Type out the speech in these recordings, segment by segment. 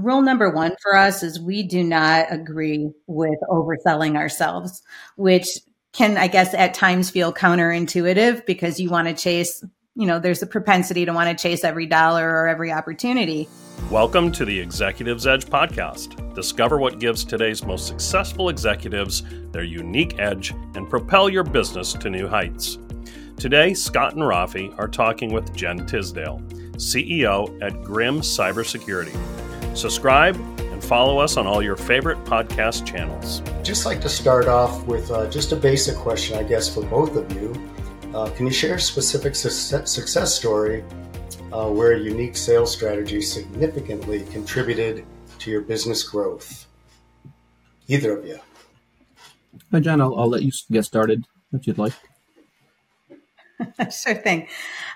rule number one for us is we do not agree with overselling ourselves, which can, I guess, at times feel counterintuitive because you want to chase, you know, there's a propensity to want to chase every dollar or every opportunity. Welcome to the Executive's Edge podcast. Discover what gives today's most successful executives their unique edge and propel your business to new heights. Today, Scott and Rafi are talking with Jen Tisdale, CEO at Grim Cybersecurity. Subscribe and follow us on all your favorite podcast channels. Just like to start off with uh, just a basic question, I guess, for both of you. Uh, can you share a specific success story uh, where a unique sales strategy significantly contributed to your business growth? Either of you. Hi, John. I'll, I'll let you get started if you'd like. sure thing.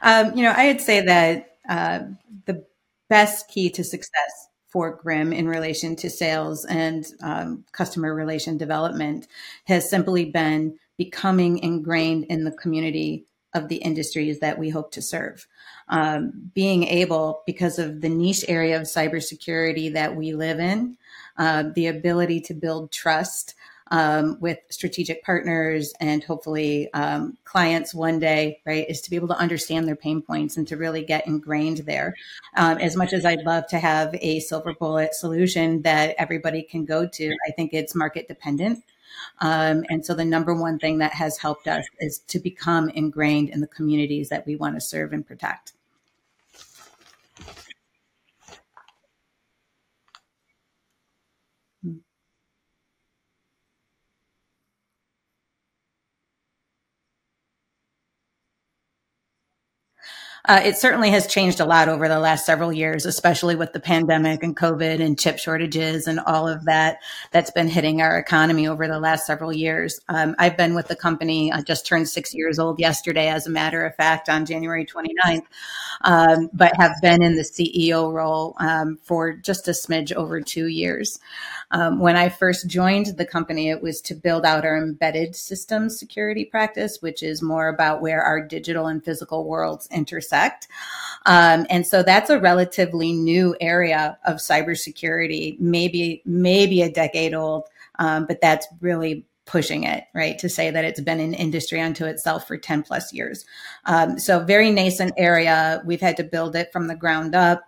Um, you know, I'd say that uh, the best key to success for Grim in relation to sales and um, customer relation development has simply been becoming ingrained in the community of the industries that we hope to serve. Um, being able, because of the niche area of cybersecurity that we live in, uh, the ability to build trust um, with strategic partners and hopefully um, clients one day, right, is to be able to understand their pain points and to really get ingrained there. Um, as much as I'd love to have a silver bullet solution that everybody can go to, I think it's market dependent. Um, and so the number one thing that has helped us is to become ingrained in the communities that we want to serve and protect. Uh, it certainly has changed a lot over the last several years, especially with the pandemic and COVID and chip shortages and all of that that's been hitting our economy over the last several years. Um, I've been with the company, I just turned six years old yesterday, as a matter of fact, on January 29th, um, but have been in the CEO role um, for just a smidge over two years. Um, when I first joined the company, it was to build out our embedded systems security practice, which is more about where our digital and physical worlds intersect. Um, and so that's a relatively new area of cybersecurity, maybe maybe a decade old, um, but that's really pushing it, right? To say that it's been an industry unto itself for 10 plus years. Um, so, very nascent area. We've had to build it from the ground up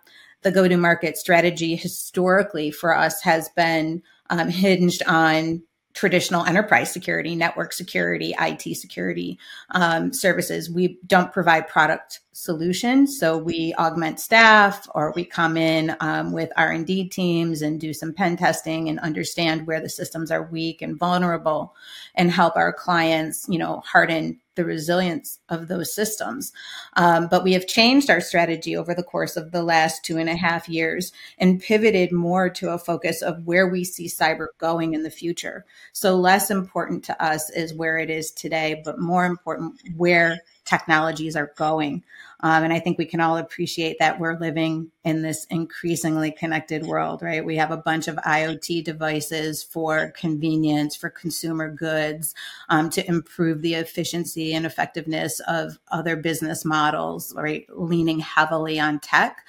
the go to market strategy historically for us has been um, hinged on traditional enterprise security, network security, IT security um, services. We don't provide product solutions, so we augment staff or we come in um, with R and D teams and do some pen testing and understand where the systems are weak and vulnerable, and help our clients, you know, harden the resilience of those systems. Um, but we have changed our strategy over the course of the last two and a half years and pivoted more to a focus of where we see cyber going in the future. So, less important to us is where it is today, but more important, where technologies are going. Um, and I think we can all appreciate that we're living in this increasingly connected world, right? We have a bunch of IoT devices for convenience, for consumer goods, um, to improve the efficiency and effectiveness of other business models, right? Leaning heavily on tech.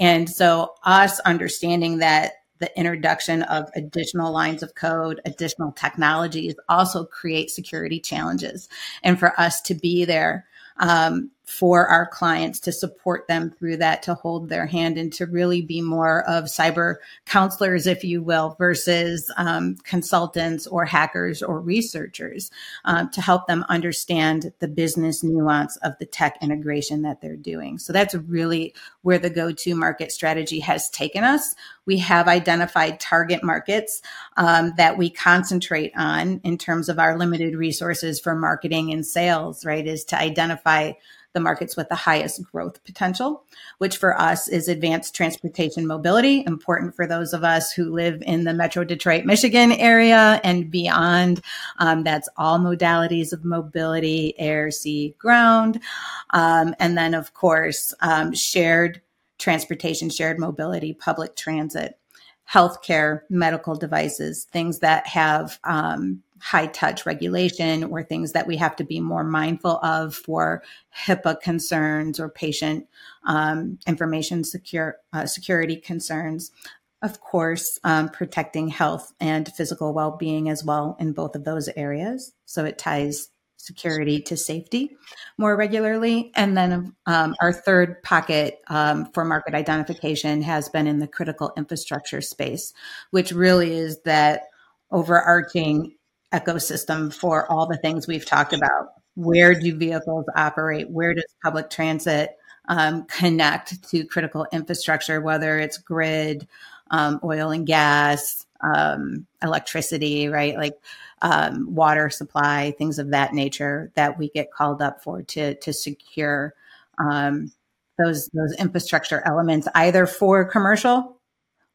And so, us understanding that the introduction of additional lines of code, additional technologies also create security challenges. And for us to be there um, for our clients to support them through that, to hold their hand and to really be more of cyber counselors, if you will, versus um, consultants or hackers or researchers um, to help them understand the business nuance of the tech integration that they're doing. So that's really where the go to market strategy has taken us. We have identified target markets um, that we concentrate on in terms of our limited resources for marketing and sales, right? Is to identify the markets with the highest growth potential, which for us is advanced transportation mobility, important for those of us who live in the Metro Detroit, Michigan area and beyond. Um, that's all modalities of mobility, air, sea, ground. Um, and then, of course, um, shared transportation, shared mobility, public transit, healthcare, medical devices, things that have um, high touch regulation or things that we have to be more mindful of for HIPAA concerns or patient um, information secure, uh, security concerns. of course, um, protecting health and physical well being as well in both of those areas. So it ties security to safety more regularly. And then um, our third pocket um, for market identification has been in the critical infrastructure space, which really is that overarching ecosystem for all the things we've talked about. Where do vehicles operate? Where does public transit um, connect to critical infrastructure, whether it's grid, um, oil and gas, um, electricity, right? Like um, water supply, things of that nature that we get called up for to to secure um, those those infrastructure elements, either for commercial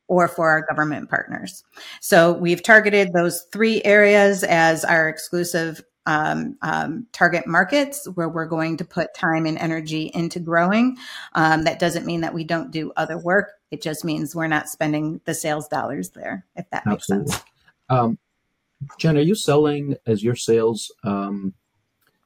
or for our government partners. So we've targeted those three areas as our exclusive um, um, target markets where we're going to put time and energy into growing. Um, that doesn't mean that we don't do other work. It just means we're not spending the sales dollars there, if that makes sense. Um, Jen, are you selling as your sales um,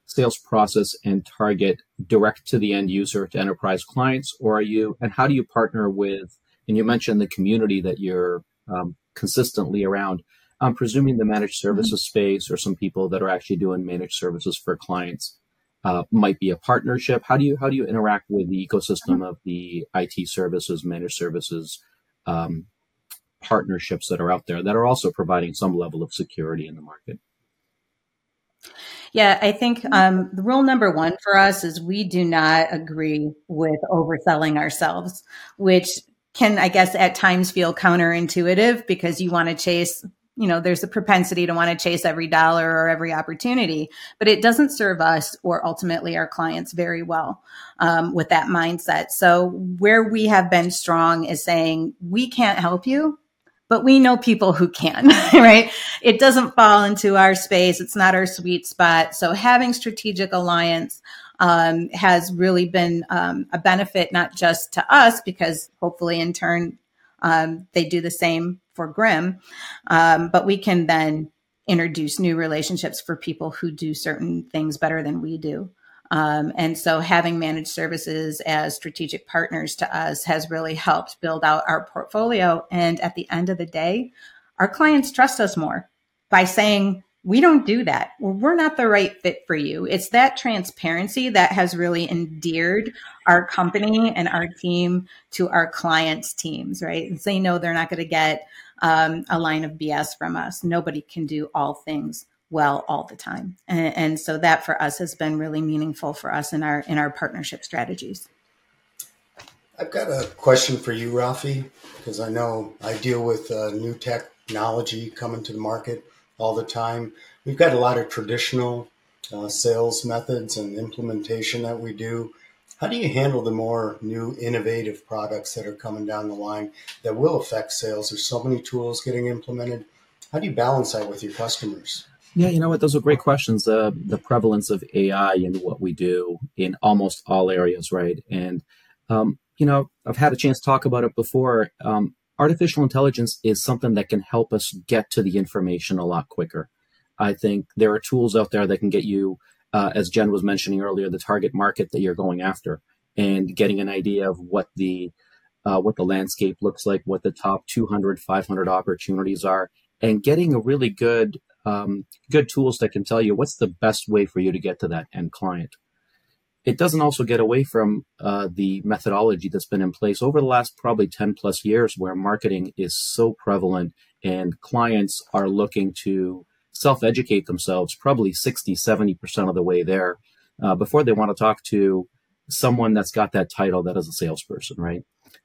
sales process and target direct to the end user to enterprise clients, or are you? And how do you partner with? And you mentioned the community that you're um, consistently around. I'm presuming the managed mm-hmm. services mm-hmm. space or some people that are actually doing managed services for clients uh, might be a partnership. How do you how do you interact with the ecosystem mm-hmm. of the IT services, managed services, um, partnerships that are out there that are also providing some level of security in the market? Yeah, I think um, the rule number one for us is we do not agree with overselling ourselves, which can, I guess, at times feel counterintuitive because you want to chase you know, there's a propensity to want to chase every dollar or every opportunity, but it doesn't serve us or ultimately our clients very well um, with that mindset. So where we have been strong is saying we can't help you, but we know people who can, right? It doesn't fall into our space. It's not our sweet spot. So having strategic alliance um, has really been um, a benefit, not just to us, because hopefully in turn, um, they do the same for Grim. Um, but we can then introduce new relationships for people who do certain things better than we do. Um, and so having managed services as strategic partners to us has really helped build out our portfolio. And at the end of the day, our clients trust us more by saying, we don't do that. We're not the right fit for you. It's that transparency that has really endeared our company and our team to our clients' teams, right? And they know they're not going to get um, a line of BS from us. Nobody can do all things well all the time, and, and so that for us has been really meaningful for us in our in our partnership strategies. I've got a question for you, Rafi, because I know I deal with uh, new technology coming to the market all the time. We've got a lot of traditional uh, sales methods and implementation that we do. How do you handle the more new innovative products that are coming down the line that will affect sales? There's so many tools getting implemented. How do you balance that with your customers? Yeah, you know what? Those are great questions. Uh, the prevalence of AI in what we do in almost all areas, right? And, um, you know, I've had a chance to talk about it before. Um, artificial intelligence is something that can help us get to the information a lot quicker. I think there are tools out there that can get you uh, as Jen was mentioning earlier, the target market that you're going after and getting an idea of what the uh, what the landscape looks like, what the top 200, 500 opportunities are, and getting a really good um, good tools that can tell you what's the best way for you to get to that end client. It doesn't also get away from uh, the methodology that's been in place over the last probably 10 plus years, where marketing is so prevalent and clients are looking to self educate themselves probably 60, 70% of the way there uh, before they want to talk to someone that's got that title that is a salesperson, right?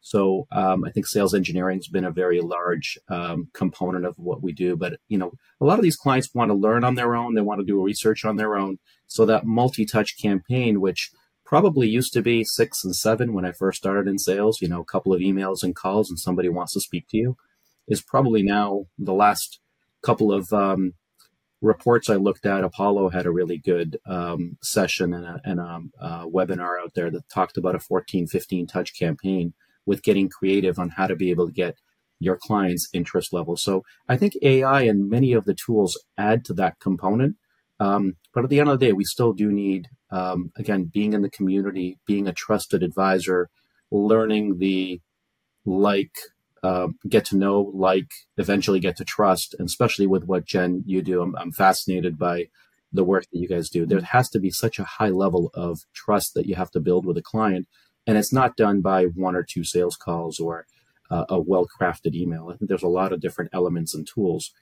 So um, I think sales engineering has been a very large um, component of what we do. But you know, a lot of these clients want to learn on their own. They want to do research on their own. So that multi-touch campaign, which probably used to be six and seven when I first started in sales, you know, a couple of emails and calls, and somebody wants to speak to you, is probably now the last couple of um, reports I looked at, Apollo had a really good um, session and, a, and a, webinar out there that talked about a 14, 15 touch campaign with getting creative on how to be able to get your clients' interest level. So I think AI and many of the tools add to that component. Um, but at the end of the day, we still do need, um, again, being in the community, being a trusted advisor, learning the like uh, get to know, like, eventually get to trust, and especially with what Jen you do, I'm, I'm fascinated by the work that you guys do. There has to be such a high level of trust that you have to build with a client, and it's not done by one or two sales calls or uh, a well-crafted email. I think there's a lot of different elements and tools,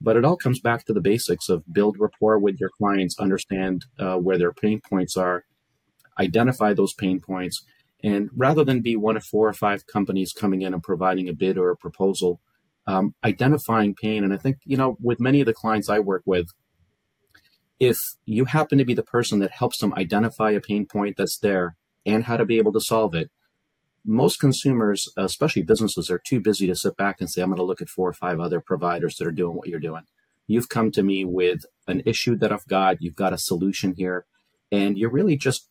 but it all comes back to the basics of build rapport with your clients, understand uh, where their pain points are, identify those pain points, and rather than be one of four or five companies coming in and providing a bid or a proposal, um, identifying pain. And I think, you know, with many of the clients I work with, if you happen to be the person that helps them identify a pain point that's there and how to be able to solve it, most consumers, especially businesses, are too busy to sit back and say, I'm going to look at four or five other providers that are doing what you're doing. You've come to me with an issue that I've got, you've got a solution here, and you're really just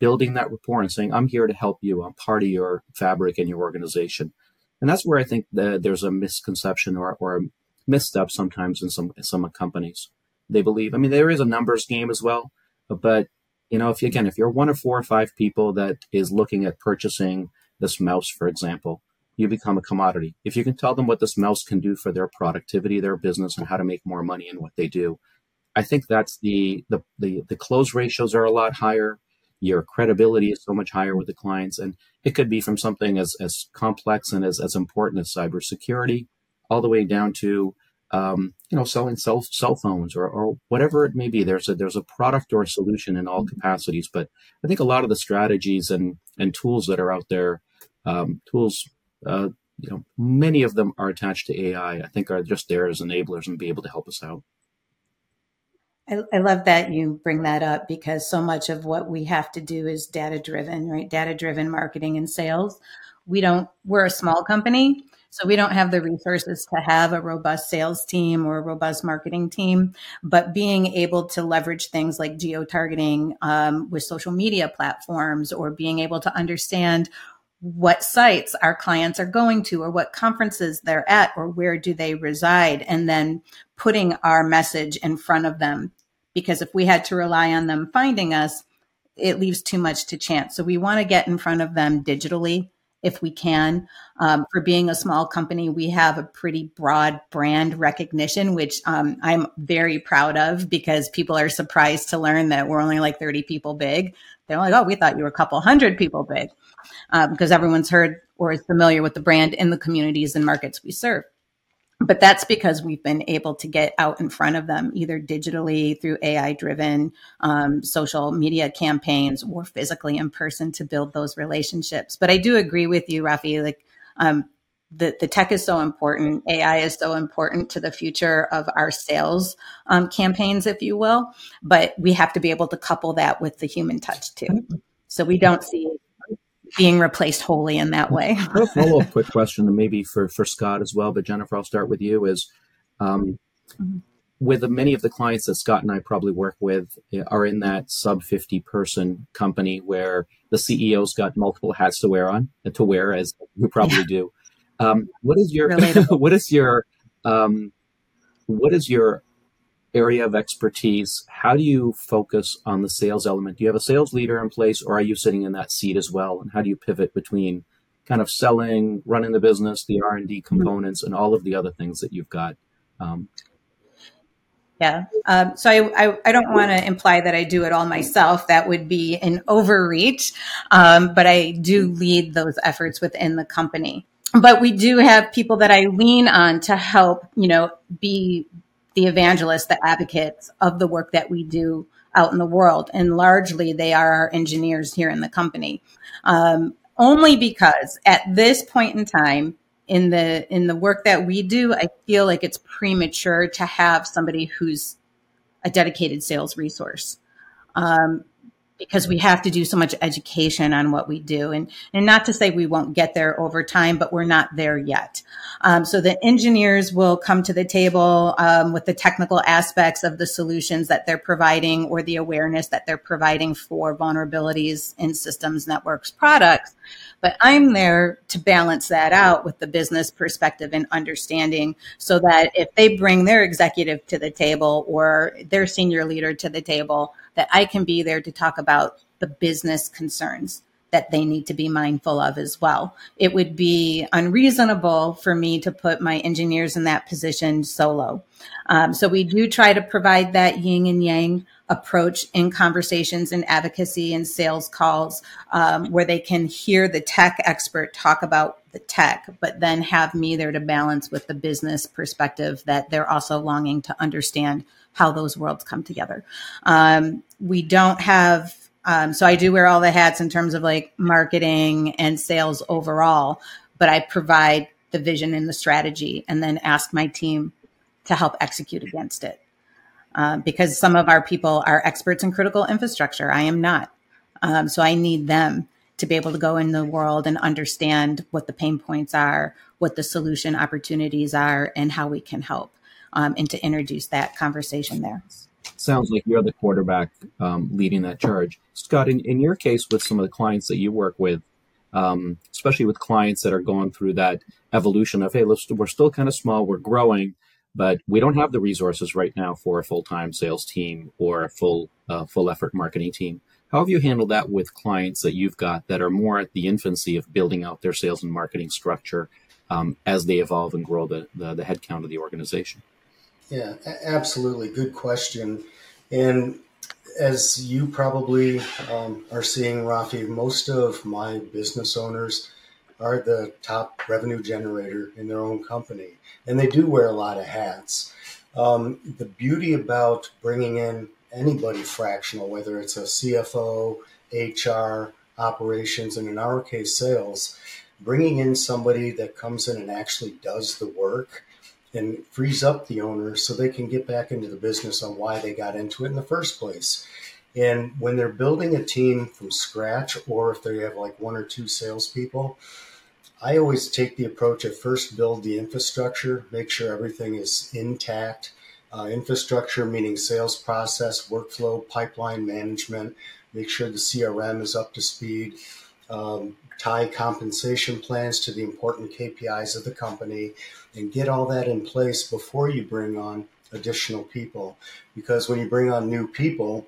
building that rapport and saying, I'm here to help you. I'm part of your fabric and your organization. And that's where I think that there's a misconception or, or a misstep sometimes in some, some companies. They believe, I mean, there is a numbers game as well, but you know, if you, again, if you're one of four or five people that is looking at purchasing this mouse, for example, you become a commodity. If you can tell them what this mouse can do for their productivity, their business, and how to make more money in what they do, I think that's the the the, the close ratios are a lot higher your credibility is so much higher with the clients. And it could be from something as, as complex and as, as important as cybersecurity, all the way down to, um, you know, selling cell, cell phones or, or whatever it may be. There's a, there's a product or a solution in all capacities. But I think a lot of the strategies and, and tools that are out there, um, tools, uh, you know, many of them are attached to AI. I think are just there as enablers and be able to help us out. I, I, love that you bring that up because so much of what we have to do is data driven, right? Data driven marketing and sales. We don't, we're a small company, so we don't have the resources to have a robust sales team or a robust marketing team. But being able to leverage things like geo targeting um, with social media platforms or being able to understand what sites our clients are going to or what conferences they're at or where do they reside and then putting our message in front of them because if we had to rely on them finding us it leaves too much to chance so we want to get in front of them digitally if we can um, for being a small company we have a pretty broad brand recognition which um, i'm very proud of because people are surprised to learn that we're only like 30 people big they're like oh we thought you were a couple hundred people big um, because everyone's heard or is familiar with the brand in the communities and markets we serve. But that's because we've been able to get out in front of them either digitally through AI driven um, social media campaigns or physically in person to build those relationships. But I do agree with you, Rafi. Like, um, the, the tech is so important. AI is so important to the future of our sales um, campaigns, if you will. But we have to be able to couple that with the human touch too. So we don't see being replaced wholly in that way. a follow up quick question, and maybe for, for Scott as well, but Jennifer, I'll start with you. Is um, mm-hmm. with the, many of the clients that Scott and I probably work with eh, are in that sub 50 person company where the CEO's got multiple hats to wear on to wear, as you probably yeah. do. Um, what is your what is your um, what is your area of expertise, how do you focus on the sales element? Do you have a sales leader in place or are you sitting in that seat as well? And how do you pivot between kind of selling, running the business, the R&D components, and all of the other things that you've got? Um, yeah. Um, so I, I, I don't want to imply that I do it all myself. That would be an overreach. Um, but I do lead those efforts within the company. But we do have people that I lean on to help, you know, be the evangelists, the advocates of the work that we do out in the world. And largely they are our engineers here in the company. Um, only because at this point in time, in the in the work that we do, I feel like it's premature to have somebody who's a dedicated sales resource. Um, because we have to do so much education on what we do. And, and not to say we won't get there over time, but we're not there yet. Um, so the engineers will come to the table um, with the technical aspects of the solutions that they're providing or the awareness that they're providing for vulnerabilities in systems, networks, products. But I'm there to balance that out with the business perspective and understanding so that if they bring their executive to the table or their senior leader to the table, that I can be there to talk about the business concerns that they need to be mindful of as well. It would be unreasonable for me to put my engineers in that position solo. Um, so we do try to provide that yin and yang approach in conversations and advocacy and sales calls um, where they can hear the tech expert talk about the tech, but then have me there to balance with the business perspective that they're also longing to understand how those worlds come together. Um, we don't have um, so I do wear all the hats in terms of like marketing and sales overall, but I provide the vision and the strategy and then ask my team to help execute against it. Uh, because some of our people are experts in critical infrastructure. I am not. Um, so I need them to be able to go in the world and understand what the pain points are, what the solution opportunities are, and how we can help, um, and to introduce that conversation there sounds like you're the quarterback um, leading that charge. Scott, in, in your case, with some of the clients that you work with, um, especially with clients that are going through that evolution of, hey, let's, we're still kind of small, we're growing, but we don't have the resources right now for a full time sales team or a full uh, full effort marketing team. How have you handled that with clients that you've got that are more at the infancy of building out their sales and marketing structure um, as they evolve and grow the, the, the headcount of the organization? Yeah, absolutely. Good question. And as you probably um, are seeing, Rafi, most of my business owners are the top revenue generator in their own company, and they do wear a lot of hats. Um, the beauty about bringing in anybody fractional, whether it's a CFO, HR, operations, and in our case, sales, bringing in somebody that comes in and actually does the work and frees up the owners so they can get back into the business on why they got into it in the first place. And when they're building a team from scratch, or if they have like one or two salespeople, I always take the approach of first build the infrastructure, make sure everything is intact. Uh, infrastructure meaning sales process, workflow, pipeline management, make sure the CRM is up to speed, um, tie compensation plans to the important KPIs of the company, and get all that in place before you bring on additional people. Because when you bring on new people,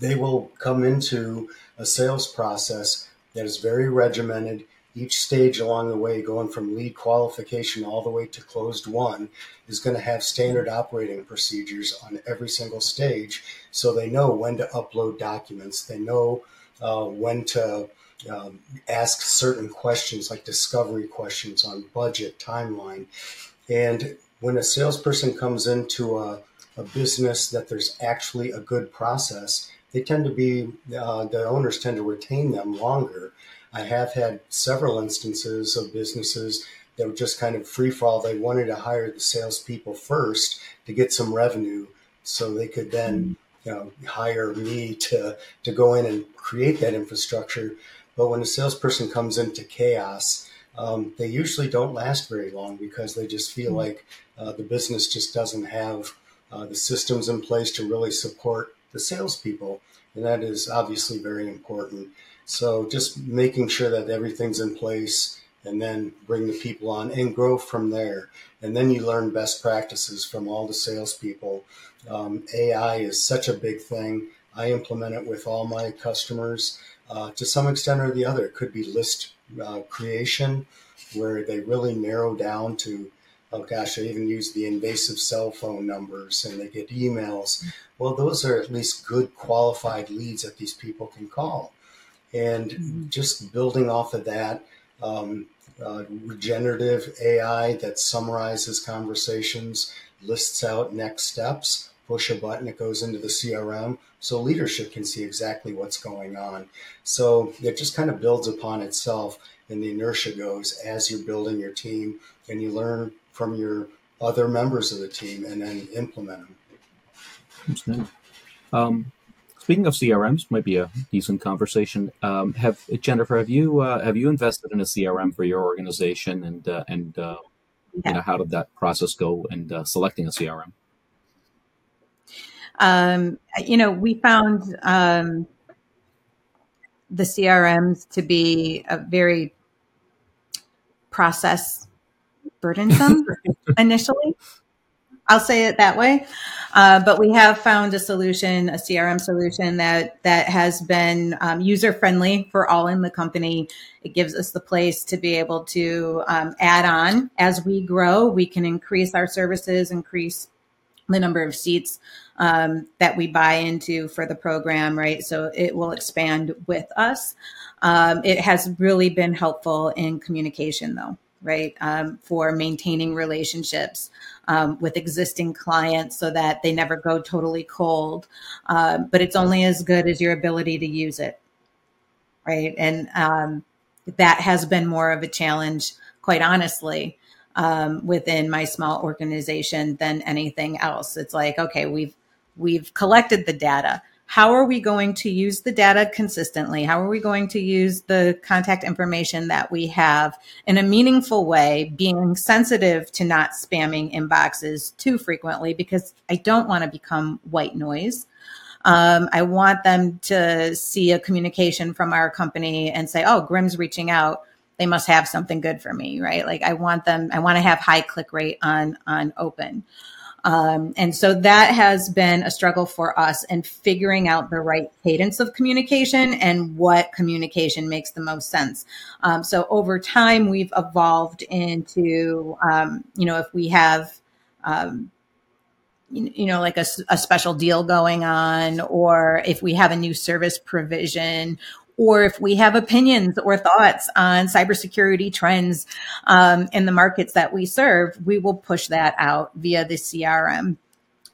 they will come into a sales process that is very regimented. Each stage along the way, going from lead qualification all the way to closed won, is going to have standard operating procedures on every single stage. So they know when to upload documents, they know uh, when to um, ask certain questions like discovery questions on budget, timeline. And when a salesperson comes into a, a business that there's actually a good process, they tend to be, uh, the owners tend to retain them longer. I have had several instances of businesses that were just kind of free fall. They wanted to hire the salespeople first to get some revenue so they could then you know, hire me to, to go in and create that infrastructure. But when a salesperson comes into chaos, um, they usually don't last very long because they just feel mm-hmm. like uh, the business just doesn't have uh, the systems in place to really support the salespeople. And that is obviously very important. So just making sure that everything's in place and then bring the people on and grow from there. And then you learn best practices from all the salespeople. Um, AI is such a big thing. I implement it with all my customers uh, to some extent or the other. It could be list uh, creation, where they really narrow down to, oh gosh, I even use the invasive cell phone numbers and they get emails. Well, those are at least good qualified leads that these people can call. And mm-hmm. just building off of that, um, uh, regenerative AI that summarizes conversations, lists out next steps, push a button, it goes into the CRM so leadership can see exactly what's going on. So it just kind of builds upon itself, and the inertia goes as you're building your team, and you learn from your other members of the team, and then implement them. Um, speaking of CRMs, might be a decent conversation. Um, have Jennifer, have you uh, have you invested in a CRM for your organization, and uh, and uh, yeah. you know how did that process go in uh, selecting a CRM? Um, you know, we found um, the CRMs to be a very process burdensome initially. I'll say it that way. Uh, but we have found a solution, a CRM solution that that has been um, user friendly for all in the company. It gives us the place to be able to um, add on as we grow. We can increase our services, increase the number of seats um, that we buy into for the program, right? So it will expand with us. Um, it has really been helpful in communication, though right? Um, for maintaining relationships um, with existing clients so that they never go totally cold. Um, but it's only as good as your ability to use it, right? And um, that has been more of a challenge, quite honestly. Um, within my small organization than anything else. It's like, okay, we've we've collected the data how are we going to use the data consistently? How are we going to use the contact information that we have in a meaningful way, being sensitive to not spamming inboxes too frequently because I don't want to become white noise. Um, I want them to see a communication from our company and say, oh, Grim's reaching out. They must have something good for me, right? Like I want them, I want to have high click rate on on open. Um, and so that has been a struggle for us in figuring out the right cadence of communication and what communication makes the most sense. Um, so over time, we've evolved into, um, you know, if we have, um, you know, like a, a, special deal going on, or if we have a new service provision, or if we have opinions or thoughts on cybersecurity trends um, in the markets that we serve, we will push that out via the CRM.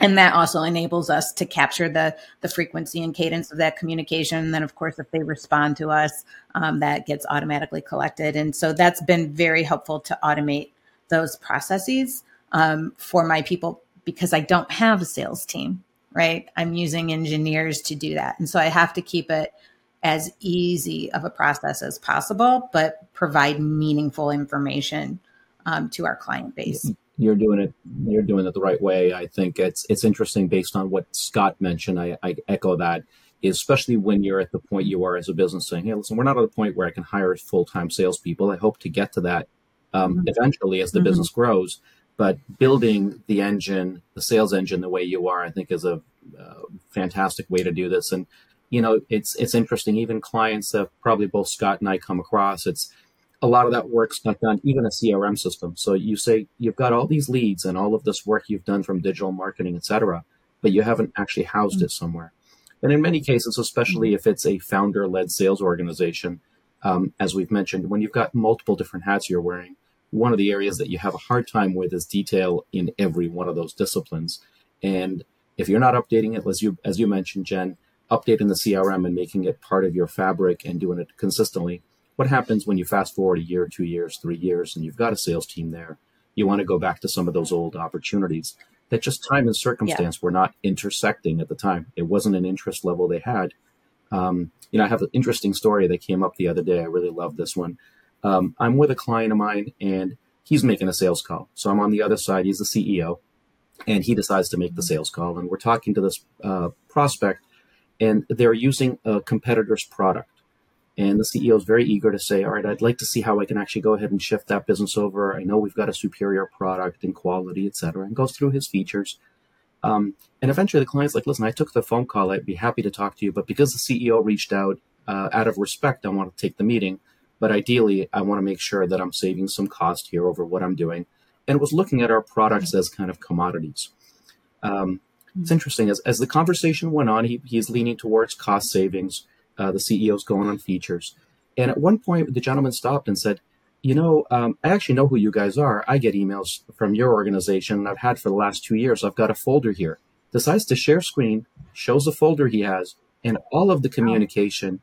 And that also enables us to capture the the frequency and cadence of that communication. And then, of course, if they respond to us, um, that gets automatically collected. And so that's been very helpful to automate those processes um, for my people because I don't have a sales team, right? I'm using engineers to do that, and so I have to keep it as easy of a process as possible, but provide meaningful information um, to our client base. You're doing it. You're doing it the right way. I think it's it's interesting based on what Scott mentioned. I, I echo that, especially when you're at the point you are as a business saying, "Hey, listen, we're not at the point where I can hire full time salespeople. I hope to get to that um, mm-hmm. eventually as the mm-hmm. business grows." But building the engine, the sales engine, the way you are, I think, is a uh, fantastic way to do this. And you know, it's it's interesting. Even clients that probably both Scott and I come across, it's a lot of that work's not done, even a CRM system. So you say you've got all these leads and all of this work you've done from digital marketing, et cetera, but you haven't actually housed mm-hmm. it somewhere. And in many cases, especially mm-hmm. if it's a founder-led sales organization, um, as we've mentioned, when you've got multiple different hats you're wearing, one of the areas that you have a hard time with is detail in every one of those disciplines. And if you're not updating it, as you as you mentioned, Jen, updating the CRM and making it part of your fabric and doing it consistently. What happens when you fast forward a year, two years, three years, and you've got a sales team there? You want to go back to some of those old opportunities that just time and circumstance yeah. were not intersecting at the time. It wasn't an interest level they had. Um, you know, I have an interesting story that came up the other day. I really love this one. Um, I'm with a client of mine and he's making a sales call. So I'm on the other side. He's the CEO and he decides to make the sales call. And we're talking to this uh, prospect and they're using a competitor's product. And the CEO is very eager to say, all right, I'd like to see how I can actually go ahead and shift that business over. I know we've got a superior product and quality, et cetera, and goes through his features. Um, and eventually the client's like, listen, I took the phone call. I'd be happy to talk to you. But because the CEO reached out uh, out of respect, I want to take the meeting. But ideally, I want to make sure that I'm saving some cost here over what I'm doing. And was looking at our products as kind of commodities. Um, it's interesting as, as the conversation went on, he, he's leaning towards cost savings. Uh, the CEO's going on features. And at one point, the gentleman stopped and said, You know, um, I actually know who you guys are. I get emails from your organization, and I've had for the last two years. I've got a folder here. Decides to share screen, shows a folder he has, and all of the communication.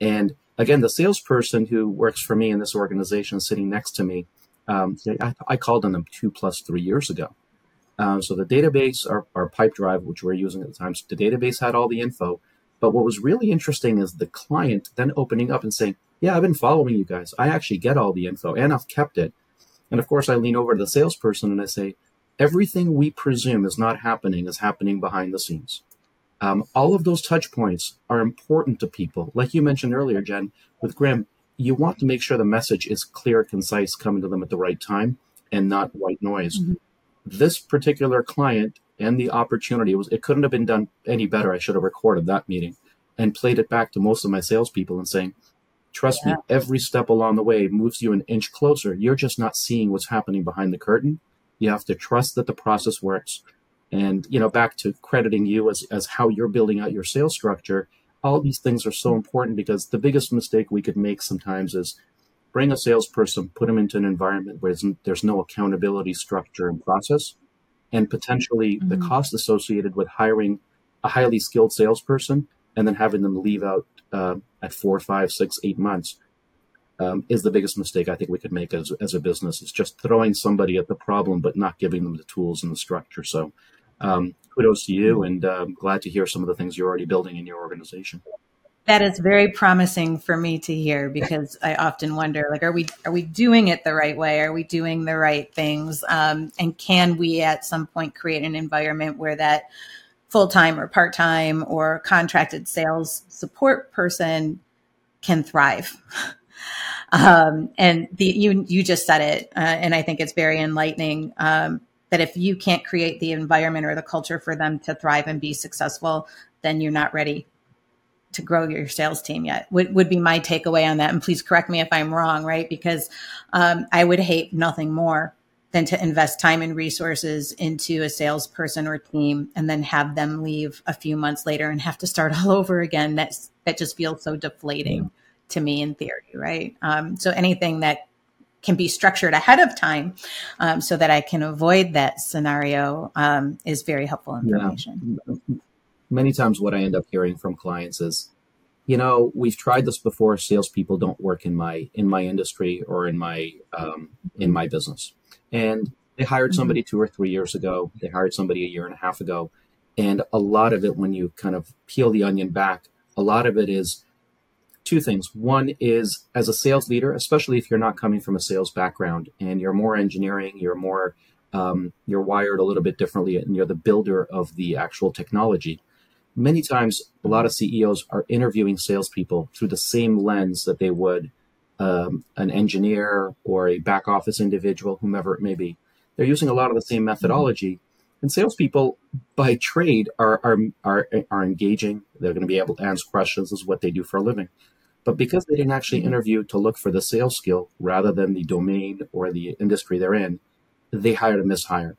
And again, the salesperson who works for me in this organization sitting next to me, um, I, I called on them two plus three years ago. Um, so the database, our, our Pipedrive, which we are using at the time, so the database had all the info. But what was really interesting is the client then opening up and saying, Yeah, I've been following you guys. I actually get all the info and I've kept it. And of course, I lean over to the salesperson and I say, Everything we presume is not happening is happening behind the scenes. Um, all of those touch points are important to people. Like you mentioned earlier, Jen, with Grim, you want to make sure the message is clear, concise, coming to them at the right time and not white noise. Mm-hmm this particular client and the opportunity was it couldn't have been done any better. I should have recorded that meeting and played it back to most of my salespeople and saying, trust yeah. me, every step along the way moves you an inch closer. You're just not seeing what's happening behind the curtain. You have to trust that the process works. And, you know, back to crediting you as, as how you're building out your sales structure, all these things are so mm-hmm. important because the biggest mistake we could make sometimes is bring a salesperson, put them into an environment where there's no accountability structure and process, and potentially mm-hmm. the cost associated with hiring a highly skilled salesperson and then having them leave out uh, at four, five, six, eight months um, is the biggest mistake I think we could make as, as a business. Is just throwing somebody at the problem but not giving them the tools and the structure. So, um, kudos to you, and uh, glad to hear some of the things you're already building in your organization. That is very promising for me to hear because I often wonder, like, are we are we doing it the right way? Are we doing the right things? Um, and can we at some point create an environment where that full time or part time or contracted sales support person can thrive? um, and the, you you just said it, uh, and I think it's very enlightening. Um, that if you can't create the environment or the culture for them to thrive and be successful, then you're not ready to grow your sales team yet would, would be my takeaway on that. And please correct me if i'm wrong right? Because um, i would hate nothing more than to invest time and resources into a salesperson or team and then have them leave a few months later and have to start all over again. That's that just feels so deflating yeah. to me in theory right? Um, so anything that can be structured ahead of time um, so that i can avoid that scenario um, is very helpful information. yeah many times what I end up hearing from clients is, you know, we've tried this before. Salespeople don't work in my in my industry or in my um, in my business, and they hired mm-hmm. somebody two or three years ago. They hired somebody a year and a half ago, and a lot of it, when you kind of peel the onion back, a lot of it is two things. One is as a sales leader, especially if you're not coming from a sales background and you're more engineering, you're more um, you're wired a little bit differently, and you're the builder of the actual technology many times a lot of CEOs are interviewing salespeople through the same lens that they would um, an engineer or a back office individual, whomever it may be. They're using a lot of the same methodology. And salespeople, by trade, are are are, are engaging. They're going to be able to answer questions. This is what they do for a living. But because they didn't actually interview to look for the sales skill rather than the domain or the industry they're in, they hired a mishire.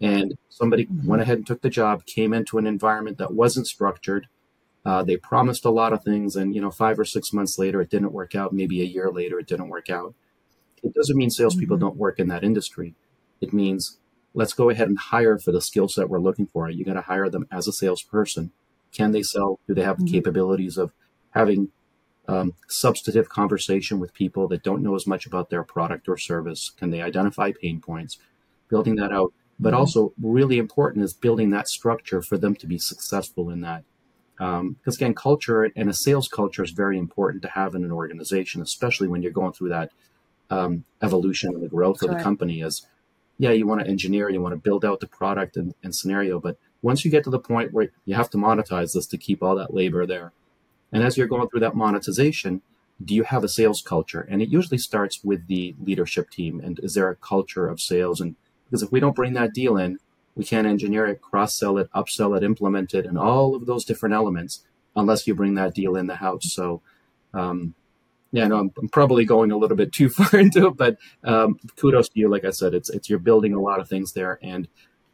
And somebody mm-hmm. went ahead and took the job, came into an environment that wasn't structured. Uh, they promised a lot of things, and you know, five or six months later, it didn't work out. Maybe a year later, it didn't work out. It doesn't mean salespeople mm-hmm. don't work in that industry. It means let's go ahead and hire for the skill set we're looking for. You got to hire them as a salesperson. Can they sell? Do they have mm-hmm. the capabilities of having um, substantive conversation with people that don't know as much about their product or service? Can they identify pain points? Building that out but mm-hmm. also really important is building that structure for them to be successful in that. Because um, again, culture and a sales culture is very important to have in an organization, especially when you're going through that um, evolution and the growth of the company. is yeah, you want to engineer, you want to build out the product and, and scenario, but once you get to the point where you have to monetize this to keep all that labor there, and as you're going through that monetization, do you have a sales culture? And it usually starts with the leadership team. And is there a culture of sales and because if we don't bring that deal in, we can't engineer it, cross sell it, upsell it, implement it, and all of those different elements unless you bring that deal in the house. So, um, yeah, no, I'm, I'm, probably going a little bit too far into it, but um, kudos to you. Like I said, it's it's you're building a lot of things there, and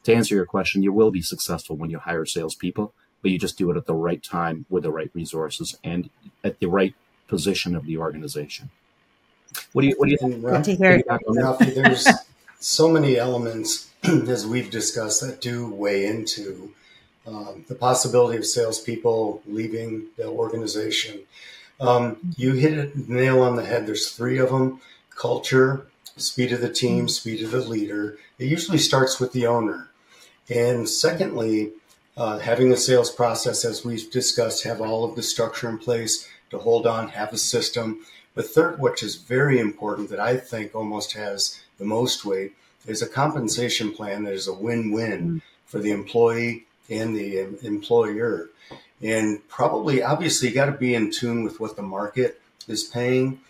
to answer your question, you will be successful when you hire salespeople, but you just do it at the right time with the right resources and at the right position of the organization. What do you What do you think? Good to hear. So many elements, as we've discussed, that do weigh into um, the possibility of salespeople leaving the organization. Um, you hit it nail on the head. There's three of them: culture, speed of the team, speed of the leader. It usually starts with the owner, and secondly, uh, having a sales process, as we've discussed, have all of the structure in place to hold on, have a system. But third, which is very important, that I think almost has the most weight is a compensation plan that is a win-win mm-hmm. for the employee and the employer. And probably, obviously, you got to be in tune with what the market is paying.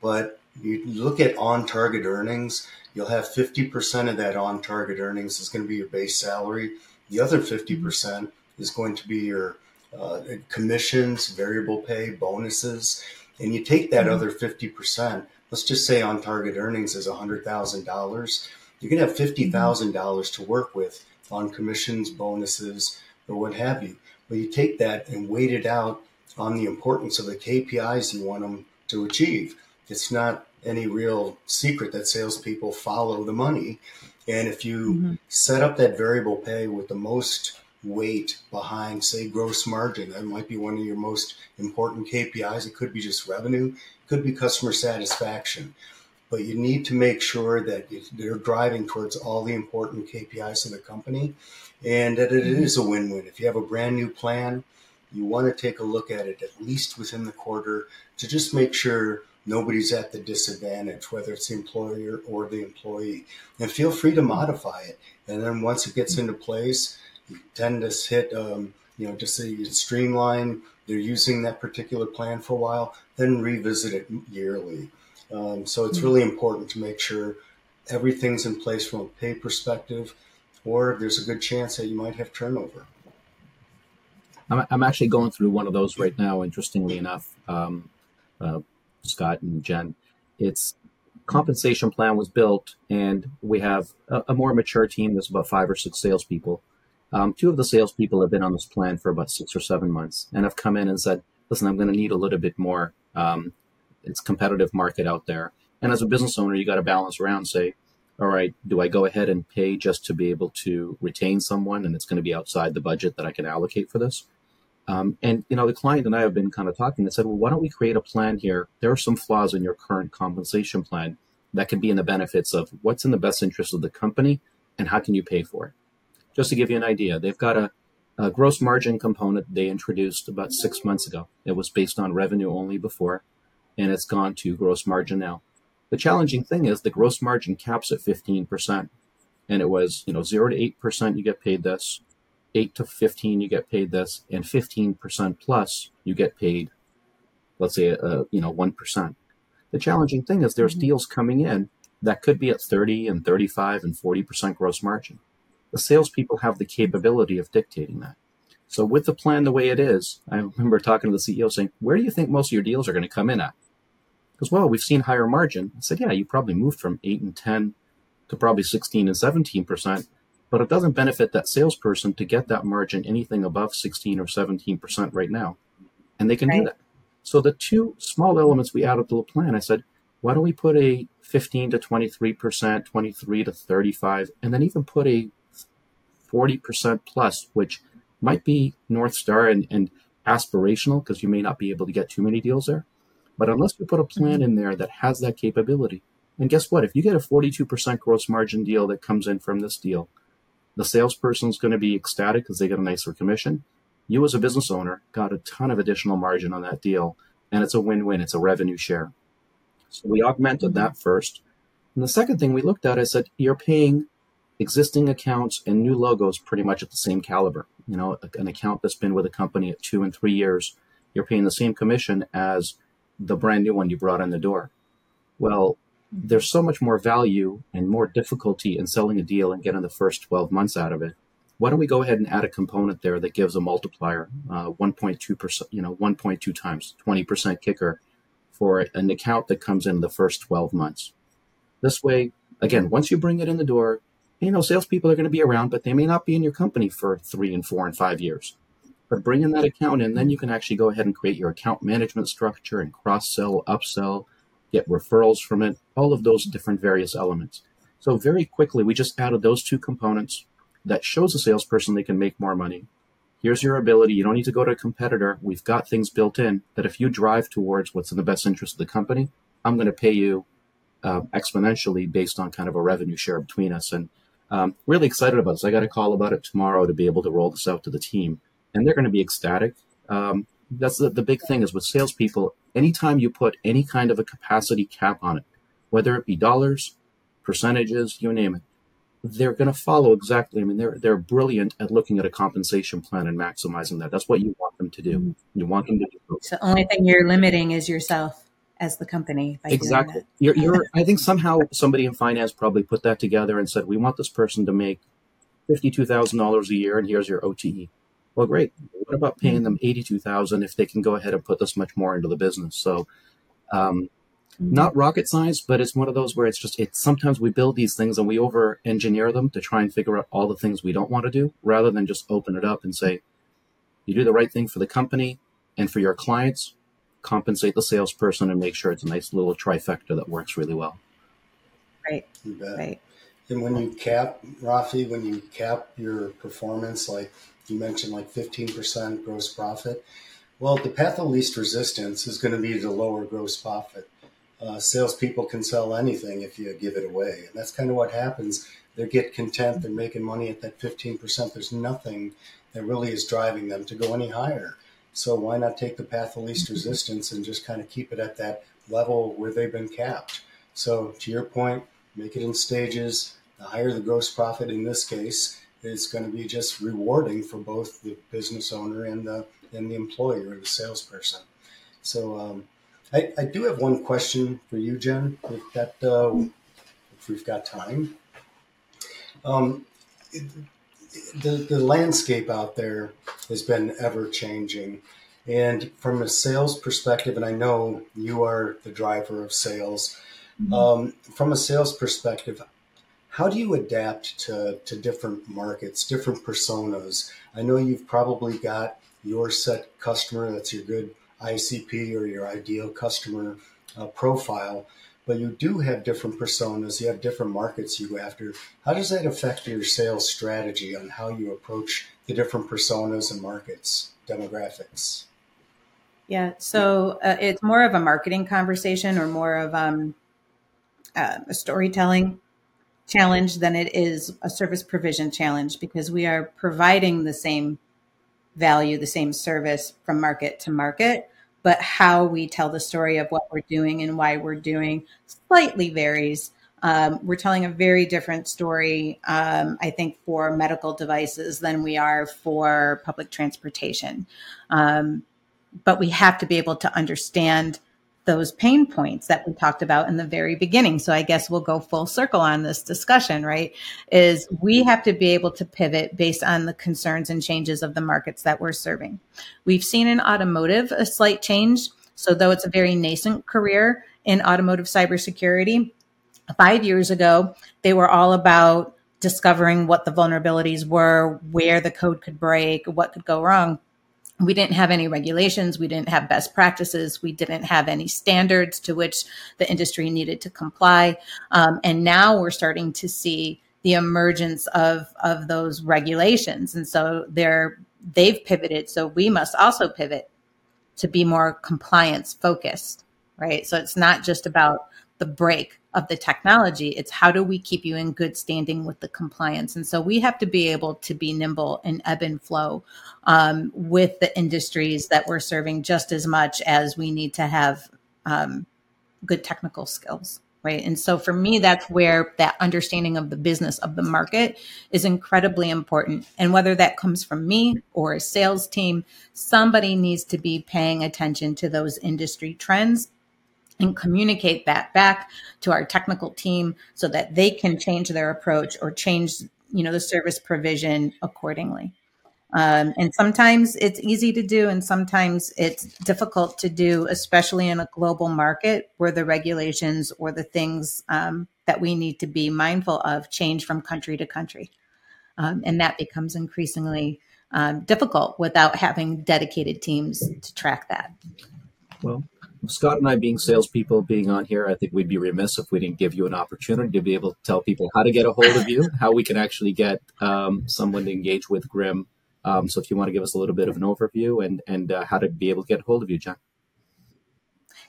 But you look at on-target earnings. you'll have 50% of that on target earnings is going to be your base salary. The other 50% is going to be your uh, commissions, variable pay, bonuses. And you take that mm-hmm. other 50%, let's just say on target earnings is $100,000. You can have $50,000 to work with on commissions, bonuses, or what have you. But you take that and weight it out on the importance of the KPIs you want them to achieve. It's not any real secret that salespeople follow the money. And if you mm-hmm. set up that variable pay with the most weight behind, say, gross margin, that might be one of your most important KPIs. It could be just revenue, it could be customer satisfaction. But you need to make sure that they're driving towards all the important KPIs of the company and that it mm-hmm. a win win. If you have a brand new plan, you want to take a look at it at least within the quarter to just make sure nobody's at the disadvantage, whether it's the employer or the employee. And feel free to modify it. And then once it gets into place, to hit, um, you know, just so you streamline, they're using that particular plan for a while, then revisit it yearly. Um, so it's mm-hmm. really important to make sure everything's in place from a pay perspective, or there's a good chance that you might have turnover. I'm, I'm actually going through one of those right now, interestingly enough. Um, uh, Scott and Jen. Its compensation plan was built, and we have a, a more mature team. There's about five or six salespeople. Um, two of the salespeople have been on this plan for about six or seven months, and have come in and said, "Listen, I'm going to need a little bit more. Um, it's competitive market out there, and as a business owner, you got to balance around. Say, all right, do I go ahead and pay just to be able to retain someone, and it's going to be outside the budget that I can allocate for this, um, and you know, the client and I have been kind of talking. They said, "Well, why don't we create a plan here? There are some flaws in your current compensation plan that can be in the benefits of what's in the best interest of the company and how can you pay for it." Just to give you an idea, they've got a, a gross margin component they introduced about six months ago. It was based on revenue only before, and it's gone to gross margin now. The challenging thing is the gross margin caps at 15%. And it was, you know, zero to 8% you get paid this, 8 to 15 you get paid this and 15% plus you get paid let's say uh, you know 1% the challenging thing is there's mm-hmm. deals coming in that could be at 30 and 35 and 40% gross margin the salespeople have the capability of dictating that so with the plan the way it is i remember talking to the ceo saying where do you think most of your deals are going to come in at because well we've seen higher margin i said yeah you probably moved from 8 and 10 to probably 16 and 17% but it doesn't benefit that salesperson to get that margin anything above 16 or 17% right now. And they can right. do that. So the two small elements we added to the plan, I said, why don't we put a 15 to 23%, 23 to 35, and then even put a 40% plus, which might be North Star and, and aspirational because you may not be able to get too many deals there. But unless we put a plan in there that has that capability, and guess what? If you get a 42% gross margin deal that comes in from this deal, the salesperson is going to be ecstatic because they get a nicer commission. You, as a business owner, got a ton of additional margin on that deal, and it's a win win. It's a revenue share. So we augmented that first. And the second thing we looked at, I said, you're paying existing accounts and new logos pretty much at the same caliber. You know, an account that's been with a company at two and three years, you're paying the same commission as the brand new one you brought in the door. Well, there's so much more value and more difficulty in selling a deal and getting the first 12 months out of it. Why don't we go ahead and add a component there that gives a multiplier, uh, 1.2%, you know, 1.2 times, 20% kicker for an account that comes in the first 12 months. This way, again, once you bring it in the door, you know, salespeople are going to be around, but they may not be in your company for three and four and five years. But bring in that account and then you can actually go ahead and create your account management structure and cross sell, upsell, get referrals from it, all of those different various elements. So very quickly, we just added those two components that shows a salesperson they can make more money. Here's your ability. You don't need to go to a competitor. We've got things built in that if you drive towards what's in the best interest of the company, I'm going to pay you uh, exponentially based on kind of a revenue share between us. And um, really excited about this. I got a call about it tomorrow to be able to roll this out to the team, and they're going to be ecstatic. Um, that's the, the big thing is with salespeople, anytime you put any kind of a capacity cap on it, whether it be dollars, percentages, you name it, they're going to follow exactly. I mean, they're they're brilliant at looking at a compensation plan and maximizing that. That's what you want them to do. You want them to do. So the only thing you're limiting is yourself as the company. exactly. You're, you're, I think somehow somebody in finance probably put that together and said, we want this person to make $52,000 a year and here's your OTE. Well, great. What about paying them 82,000 if they can go ahead and put this much more into the business? So, um, mm-hmm. not rocket science, but it's one of those where it's just, it's sometimes we build these things and we over engineer them to try and figure out all the things we don't want to do rather than just open it up and say, you do the right thing for the company and for your clients, compensate the salesperson and make sure it's a nice little trifecta that works really well. Right. Right. And when you cap, Rafi, when you cap your performance, like you mentioned, like 15% gross profit, well, the path of least resistance is going to be the lower gross profit. Uh, salespeople can sell anything if you give it away. And that's kind of what happens. They get content, they're making money at that 15%. There's nothing that really is driving them to go any higher. So why not take the path of least resistance and just kind of keep it at that level where they've been capped? So to your point, make it in stages. The higher the gross profit in this case, is going to be just rewarding for both the business owner and the and the employer or the salesperson. So um, I, I, do have one question for you, Jen, if that uh, if we've got time. Um, the the landscape out there has been ever changing. And from a sales perspective, and I know you are the driver of sales, mm-hmm. um, from a sales perspective, how do you adapt to, to different markets, different personas? I know you've probably got your set customer that's your good ICP or your ideal customer uh, profile, but you do have different personas, you have different markets you go after. How does that affect your sales strategy on how you approach the different personas and markets, demographics? Yeah, so uh, it's more of a marketing conversation or more of um, uh, a storytelling challenge than it is a service provision challenge because we are providing the same value, the same service from market to market, but how we tell the story of what we're doing and why we're doing slightly varies. Um, we're telling a very different story, um, I think, for medical devices than we are for public transportation. Um, but we have to be able to understand those pain points that we talked about in the very beginning. So I guess we'll go full circle on this discussion, right? Is we have to be able to pivot based on the concerns and changes of the markets that we're serving. We've seen in automotive a slight change. So though it's a very nascent career in automotive cybersecurity, five years ago, they were all about discovering what the vulnerabilities were, where the code could break, what could go wrong we didn't have any regulations. We didn't have best practices. We didn't have any standards to which the industry needed to comply. Um, and now we're starting to see the emergence of of those regulations. And so they're they've pivoted. So we must also pivot to be more compliance focused right? So it's not just about the break of the technology. It's how do we keep you in good standing with the compliance? And so we have to be able to be nimble and ebb and flow um, with the industries that we're serving just as much as we need to have um, good technical skills. Right. And so for me, that's where that understanding of the business of the market is incredibly important. And whether that comes from me or a sales team, somebody needs to be paying attention to those industry trends and communicate that back to our technical team so that they can change their approach or change you know the service provision accordingly. Um, and sometimes it's easy to do and sometimes it's difficult to do especially in a global market where the regulations or the things um, that we need to be mindful of change from country to country. Um, and that becomes increasingly um, difficult without having dedicated teams to track that. Well Scott and I, being salespeople, being on here, I think we'd be remiss if we didn't give you an opportunity to be able to tell people how to get a hold of you, how we can actually get um, someone to engage with Grim. Um, so, if you want to give us a little bit of an overview and and uh, how to be able to get a hold of you, Jen.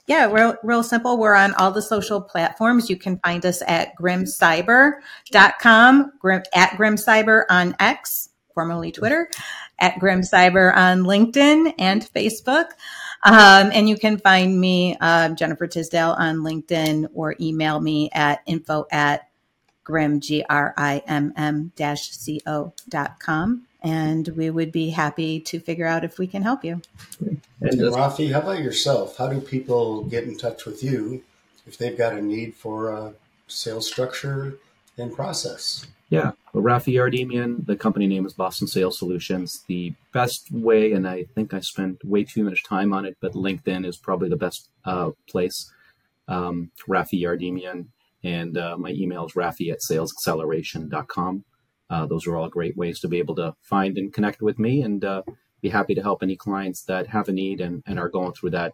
Yeah, real, real simple. We're on all the social platforms. You can find us at grimcyber.com, grim, at grimcyber on X, formerly Twitter, at grimcyber on LinkedIn and Facebook. Um, and you can find me, uh, Jennifer Tisdale, on LinkedIn or email me at info at grim, G R I M M dash C O dot com. And we would be happy to figure out if we can help you. And, and Rafi, how about yourself? How do people get in touch with you if they've got a need for a sales structure and process? Yeah, well, Rafi Yardemian, the company name is Boston Sales Solutions. The best way, and I think I spent way too much time on it, but LinkedIn is probably the best uh, place. Um, Rafi Yardemian, and uh, my email is rafi at salesacceleration.com. Uh, those are all great ways to be able to find and connect with me and uh, be happy to help any clients that have a need and, and are going through that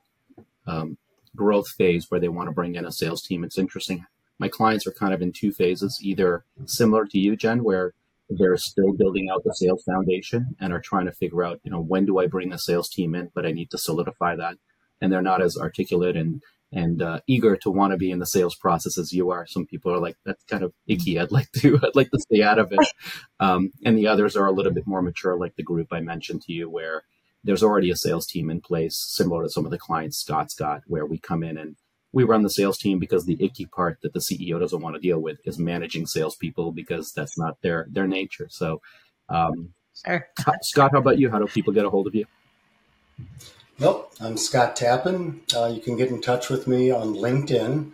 um, growth phase where they want to bring in a sales team. It's interesting. My clients are kind of in two phases, either similar to you, Jen, where they're still building out the sales foundation and are trying to figure out, you know, when do I bring the sales team in, but I need to solidify that. And they're not as articulate and and uh, eager to want to be in the sales process as you are. Some people are like, that's kind of icky. I'd like to, I'd like to stay out of it. Um, and the others are a little bit more mature, like the group I mentioned to you, where there's already a sales team in place, similar to some of the clients Scott's got, where we come in and we run the sales team because the icky part that the CEO doesn't want to deal with is managing salespeople because that's not their their nature. So, um, sure. Scott, how about you? How do people get a hold of you? Nope, I'm Scott Tappan. Uh, you can get in touch with me on LinkedIn.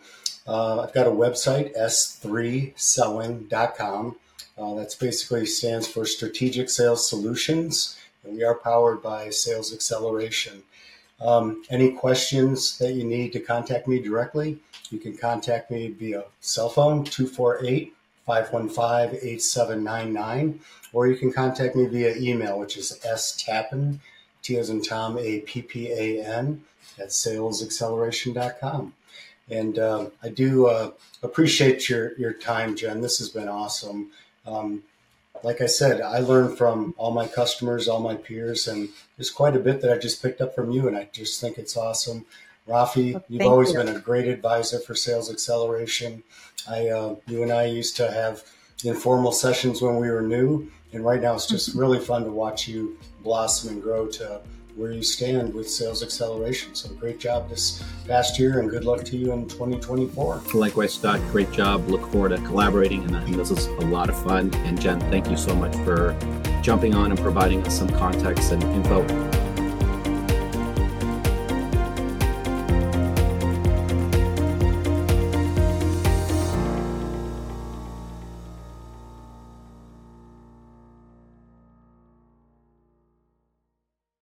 Uh, I've got a website, s3selling.com. Uh, that's basically stands for Strategic Sales Solutions, and we are powered by Sales Acceleration. Um, any questions that you need to contact me directly, you can contact me via cell phone 248 515 8799, or you can contact me via email, which is stappan T as in Tom, A P P A N, at salesacceleration.com. And uh, I do uh, appreciate your, your time, Jen. This has been awesome. Um, like I said, I learned from all my customers, all my peers, and there's quite a bit that I just picked up from you, and I just think it's awesome. Rafi, well, you've always you. been a great advisor for Sales Acceleration. I, uh, you and I used to have informal sessions when we were new, and right now it's just mm-hmm. really fun to watch you blossom and grow to where you stand with sales acceleration. So great job this past year and good luck to you in 2024. Likewise, Scott, great job. Look forward to collaborating and, and this is a lot of fun. And Jen, thank you so much for jumping on and providing us some context and info.